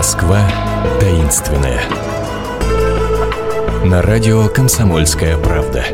Москва таинственная. На радио «Комсомольская правда».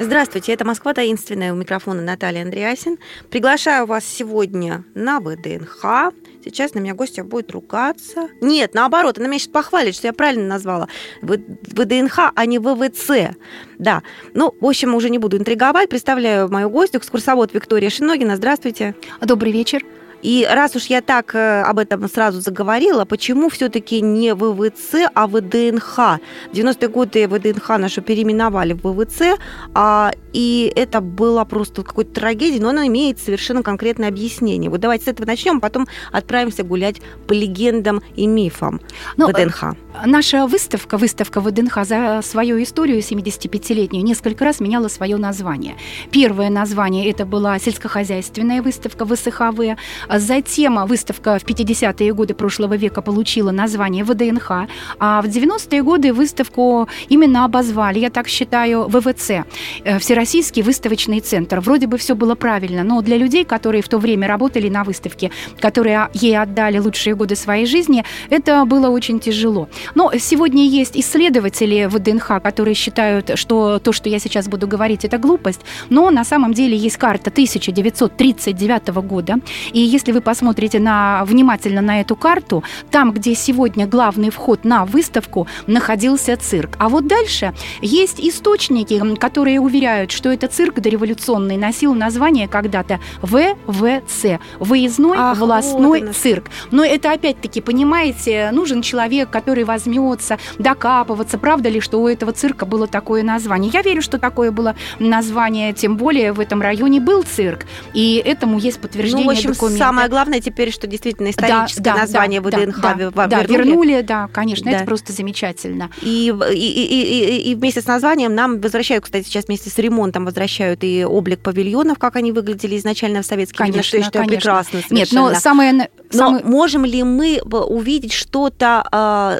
Здравствуйте, это Москва таинственная. У микрофона Наталья Андреасин. Приглашаю вас сегодня на ВДНХ. Сейчас на меня гостья будет ругаться. Нет, наоборот, она меня сейчас похвалит, что я правильно назвала. ВДНХ, а не ВВЦ. Да. Ну, в общем, уже не буду интриговать. Представляю мою гостью, экскурсовод Виктория Шиногина. Здравствуйте. Добрый вечер. И раз уж я так э, об этом сразу заговорила, почему все-таки не ВВЦ, а ВДНХ? В 90-е годы ВДНХ нашу переименовали в ВВЦ, а, и это было просто какой-то трагедией, но она имеет совершенно конкретное объяснение. Вот давайте с этого начнем, потом отправимся гулять по легендам и мифам ну, ВДНХ. Э, наша выставка, выставка ВДНХ за свою историю 75-летнюю несколько раз меняла свое название. Первое название это была сельскохозяйственная выставка ВСХВ, затем выставка в 50-е годы прошлого века получила название ВДНХ, а в 90-е годы выставку именно обозвали, я так считаю, ВВЦ, э, Всероссийский выставочный центр. Вроде бы все было правильно, но для людей, которые в то время работали на выставке, которые ей отдали лучшие годы своей жизни, это было очень тяжело. Но сегодня есть исследователи ВДНХ, которые считают, что то, что я сейчас буду говорить, это глупость, но на самом деле есть карта 1939 года, и если если вы посмотрите на, внимательно на эту карту, там, где сегодня главный вход на выставку, находился цирк. А вот дальше есть источники, которые уверяют, что это цирк дореволюционный носил название когда-то ВВЦ – выездной Ах, волосной вот цирк. Но это опять-таки, понимаете, нужен человек, который возьмется докапываться, правда ли, что у этого цирка было такое название. Я верю, что такое было название, тем более в этом районе был цирк, и этому есть подтверждение ну, в общем, документов самое главное теперь, что действительно историческое да, название да, ВДНХ да, да, да, вернули. да, конечно, да. это просто замечательно. И, и, и, и, и вместе с названием нам возвращают, кстати, сейчас вместе с ремонтом возвращают и облик павильонов, как они выглядели изначально в советские конечно, времена, что я считаю конечно. прекрасно совершенно. Нет, но самое... Но самое... можем ли мы увидеть что-то,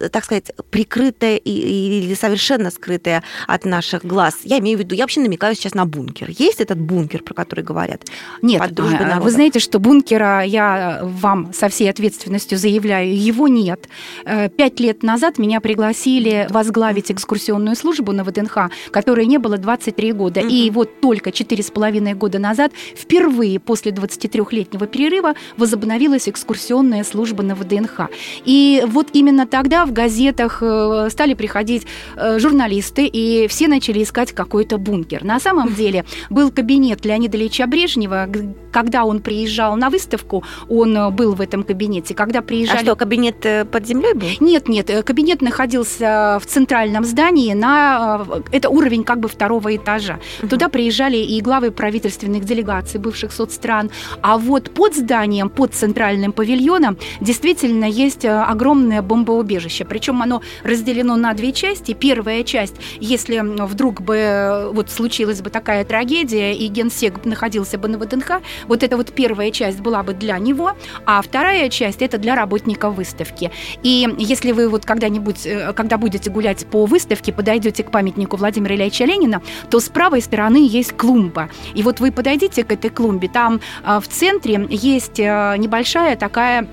э, так сказать, прикрытое или совершенно скрытое от наших глаз? Я имею в виду, я вообще намекаю сейчас на бункер. Есть этот бункер, про который говорят? Нет, а, вы знаете, что бункера я вам со всей ответственностью заявляю, его нет. Э, пять лет назад меня пригласили возглавить экскурсионную службу на ВДНХ, которой не было 23 года. Угу. И вот только четыре с половиной года назад, впервые после 23-летнего перерыва, возобновилась экскурсионная служба на ВДНХ. И вот именно тогда в газетах э, стали приходить э, журналисты, и все начали искать какой-то бункер. На самом деле был кабинет Леонида Ильича Брежнева, когда он приезжал на выставку, он э, был в этом кабинете. Когда приезжали... А что, кабинет э, под землей был? Нет, нет, э, кабинет находился в центральном здании, на... это уровень как бы второго этажа. Угу. Туда приезжали и главы правительственных делегаций бывших соцстран. А вот под зданием, под центральным павильоном действительно есть огромное бомбоубежище. Причем оно разделено на две части. Первая часть, если вдруг бы вот случилась бы такая трагедия, и генсек находился бы на ВДНХ, вот эта вот первая часть была бы для него, а вторая часть это для работников выставки. И если вы вот когда-нибудь, э, когда будете гулять по выставке, подойдете к памятнику Владимира Ильича Ленина, то с правой стороны есть клумба. И вот вы подойдите к этой клумбе, там э, в центре есть э, небольшая такая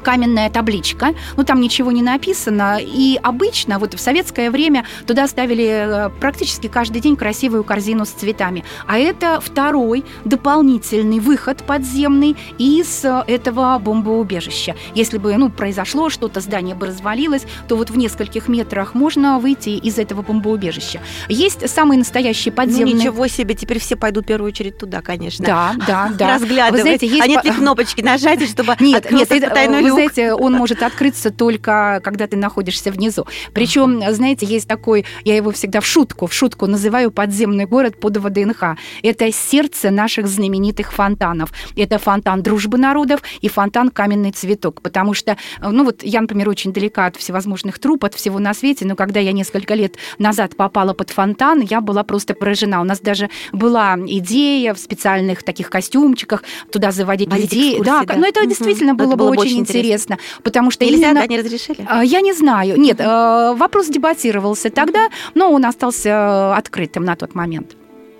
каменная табличка, ну там ничего не написано, и обычно вот в советское время туда ставили э, практически каждый день красивую корзину с цветами, а это второй дополнительный выход подземный из э, этого бомбоубежища. Если бы ну, произошло что-то, здание бы развалилось, то вот в нескольких метрах можно выйти из этого бомбоубежища. Есть самый настоящий подземный... Ну ничего себе, теперь все пойдут в первую очередь туда, конечно. Да, да, да. Разглядывать. Вы знаете, есть... А нет ли кнопочки нажать, чтобы нет, нет, это, тайную вы знаете, он может открыться только, когда ты находишься внизу. Причем, знаете, есть такой, я его всегда в шутку, в шутку называю подземный город под ВДНХ. Это сердце наших знаменитых фонтанов. Это фонтан дружбы народов и фонтан каменный цветок. Потому что, ну вот я, например, очень далека от всевозможных труб, от всего на свете, но когда я несколько лет назад попала под фонтан, я была просто поражена. У нас даже была идея в специальных таких костюмчиках туда заводить Водить людей. Да, да, но это угу. действительно было, было бы очень интересно. Интересно потому что Нельзя, именно... не разрешили? А, я не знаю. Нет, э, вопрос дебатировался тогда, но он остался открытым на тот момент.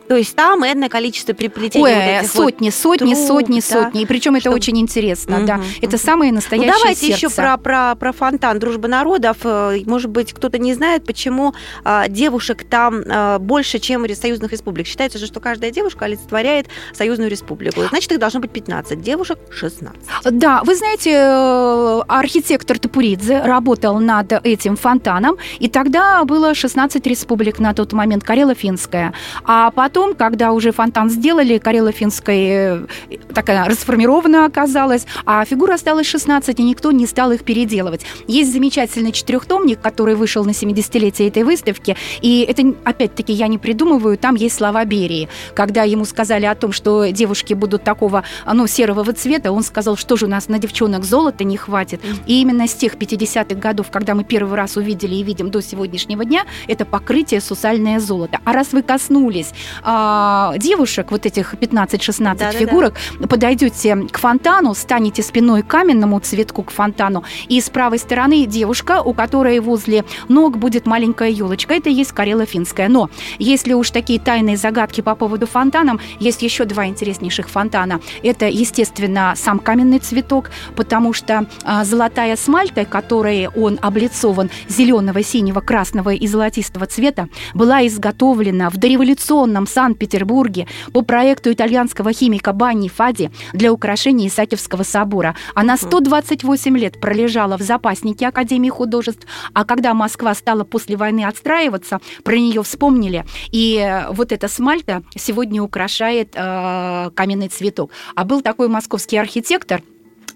То есть там энное количество переплетений. Ой, вот этих сотни, вот сотни, труб, сотни, да? сотни. И причем это очень интересно, Мгм, да. Это самое Ну, настоящее давайте сердце. еще про, про, про фонтан Дружбы народов. Э, Может быть, кто-то не знает, почему а, девушек там а, больше, чем союзных республик. Считается же, что каждая девушка олицетворяет союзную республику. Значит, их должно быть 15, девушек 16. Да, вы знаете, э, архитектор Топуридзе работал над этим фонтаном, и тогда было 16 республик на тот момент, Карело-Финская. А потом, когда уже фонтан сделали, Карело-Финская э, такая расформирована оказалась, а фигур осталось 16, и никто не стал их переделывать. Есть замечательный четырехтомник, который вышел на 70-летие этой выставки, и это, опять-таки, я не придумываю, там есть слова Берии. Когда ему сказали о том, что девушки будут такого, ну, серого цвета, он сказал, что же у нас на девчонок золота не хватит. И именно с тех 50-х годов, когда мы первый раз увидели и видим до сегодняшнего дня, это покрытие сусальное золото. А раз вы коснулись а, девушек, вот этих 15-16 Да-да-да. фигурок, подойдете к фонтану, станете спиной к каменному цветку к фонтану, и с правой стороны девушка, у которой возле ног будет маленькая елочка. Это и есть Карело-Финская. Но если уж такие тайные загадки по поводу фонтанов, есть еще два интереснейших фонтана. Это, естественно, сам каменный цветок, потому что а, золотая смальта, которой он облицован зеленого, синего, красного и золотистого цвета, была изготовлена в дореволюционном Санкт-Петербурге по проекту итальянского химика Банни Фади для украшения Исаакиевского собора. Она 128 лет пролежала в запаснике Академии художеств, а когда Москва стала после войны отстраиваться, про нее вспомнили, и э, вот эта смальта сегодня украшает э, каменный цветок. А был такой московский архитектор,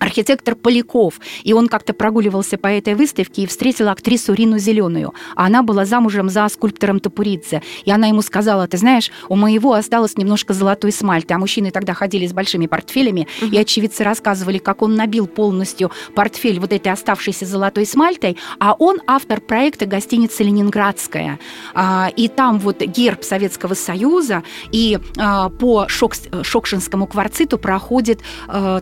архитектор Поляков. И он как-то прогуливался по этой выставке и встретил актрису Рину Зеленую. А она была замужем за скульптором Топуридзе. И она ему сказала, ты знаешь, у моего осталось немножко золотой смальты. А мужчины тогда ходили с большими портфелями, и очевидцы рассказывали, как он набил полностью портфель вот этой оставшейся золотой смальтой, а он автор проекта гостиницы «Ленинградская». А, И там вот герб Советского Союза, и а, по Шокшинскому кварциту проходит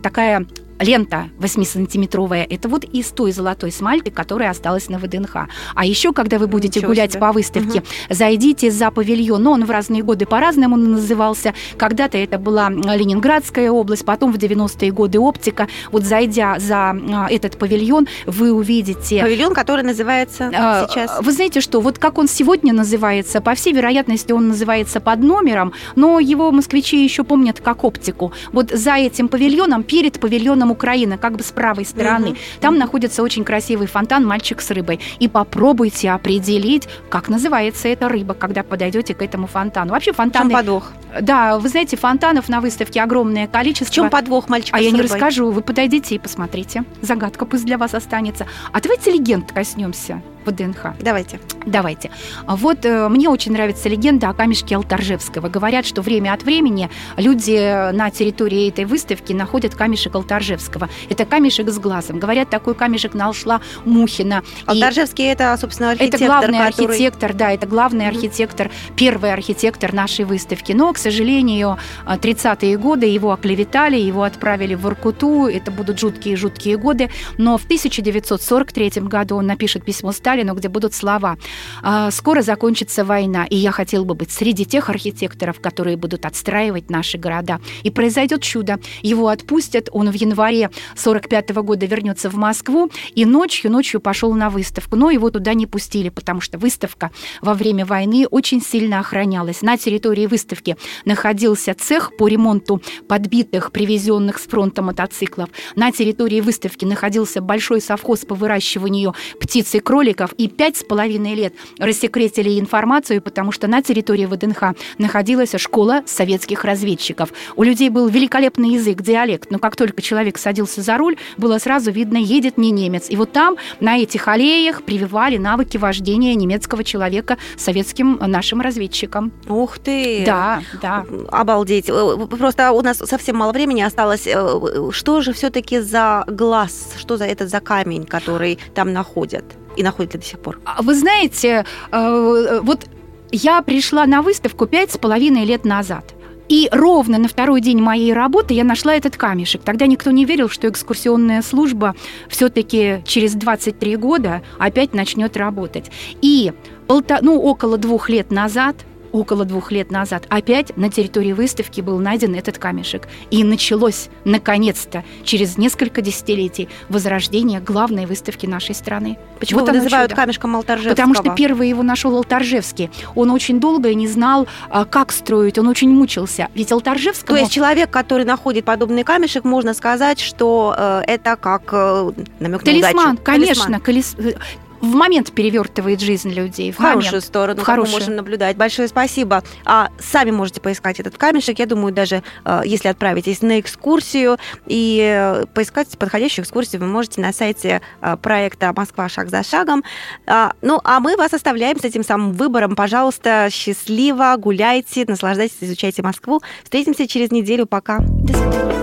такая лента 8-сантиметровая, это вот из той золотой смальты, которая осталась на ВДНХ. А еще, когда вы будете Ничего гулять себе. по выставке, зайдите за павильон. Но он в разные годы по-разному назывался. Когда-то это была Ленинградская область, потом в 90-е годы оптика. Вот зайдя за этот павильон, вы увидите Павильон, который называется а, сейчас... Вы знаете что, вот как он сегодня называется, по всей вероятности он называется под номером, но его москвичи еще помнят как оптику. Вот за этим павильоном, перед павильоном Украины, как бы с правой стороны, Мгм. там находится очень красивый фонтан «Мальчик с рыбой». И попробуйте определить, как называется эта рыба, когда подойдете к этому фонтану. Вообще В чем фонтаны... подвох? Да, вы знаете, фонтанов на выставке огромное количество. В чем подвох мальчика А с я не рыбой? расскажу, вы подойдите и посмотрите. Загадка пусть для вас останется. А давайте легенд коснемся в ДНХ. Давайте. Давайте. А Вот э, мне очень нравится легенда о камешке Алтаржевского. Говорят, что время от времени люди на территории этой выставки находят камешек Алтаржевского. Это камешек с глазом. Говорят, такой камешек нашла Мухина. И- Алтаржевский это, собственно, это архитектор, главный который... архитектор, да, это главный Мгм. архитектор, первый архитектор нашей выставки. Но, к сожалению, а, 30-е годы его оклеветали, его отправили в Воркуту. Это будут жуткие-жуткие годы. Но в 1943 году он напишет письмо Сталину, где будут слова «А, «Скоро закончится война, и я хотел бы быть среди тех архитекторов, которые будут отстраивать наши города». И произойдет чудо. Его отпустят, он в январе 45 года вернется в Москву, и ночью, ночью пошел на выставку. Но его туда не пустили, потому что выставка во время войны очень сильно охранялась. На территории выставки находился цех по ремонту подбитых, привезенных с фронта мотоциклов. На территории выставки находился большой совхоз по выращиванию птиц и кроликов. И пять с половиной лет рассекретили информацию, потому что на территории ВДНХ находилась школа советских разведчиков. У людей был великолепный язык, диалект, но как только человек садился за руль, было сразу видно, едет не немец. И вот там, на этих аллеях, прививали навыки вождения немецкого человека советским нашим разведчикам. Ух ты! Да, да. Обалдеть. Э, Просто у нас совсем мало времени осталось. Э, Что же все-таки за глаз? Что за это за камень, который там находят? И находят ли до сих пор? А Вы знаете, э, вот я пришла на выставку пять с половиной лет назад. И ровно на второй день моей работы я нашла этот камешек. Тогда никто не верил, что экскурсионная служба все-таки через 23 года опять начнет работать. И полта- ну, около двух лет назад около двух лет назад, опять на территории выставки был найден этот камешек. И началось, наконец-то, через несколько десятилетий, возрождение главной выставки нашей страны. Почему его называют чудо. камешком Алтаржевского? Потому что первый его нашел Алтаржевский. Он очень долго не знал, а, как строить, он очень мучился. Ведь Алтаржевского... То есть человек, который находит подобный камешек, можно сказать, что э, это как э, намек Талисман, на удачу. конечно. Талисман в момент перевертывает жизнь людей. В, в хорошую момент. сторону, в хорошую. мы можем наблюдать. Большое спасибо. А сами можете поискать этот камешек. Я думаю, даже э, если отправитесь на экскурсию и э, поискать подходящую экскурсию, вы можете на сайте э, проекта «Москва шаг за шагом». А, ну, а мы вас оставляем с этим самым выбором. Пожалуйста, счастливо, гуляйте, наслаждайтесь, изучайте Москву. Встретимся через неделю. Пока. До свидания.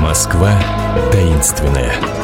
Москва таинственная.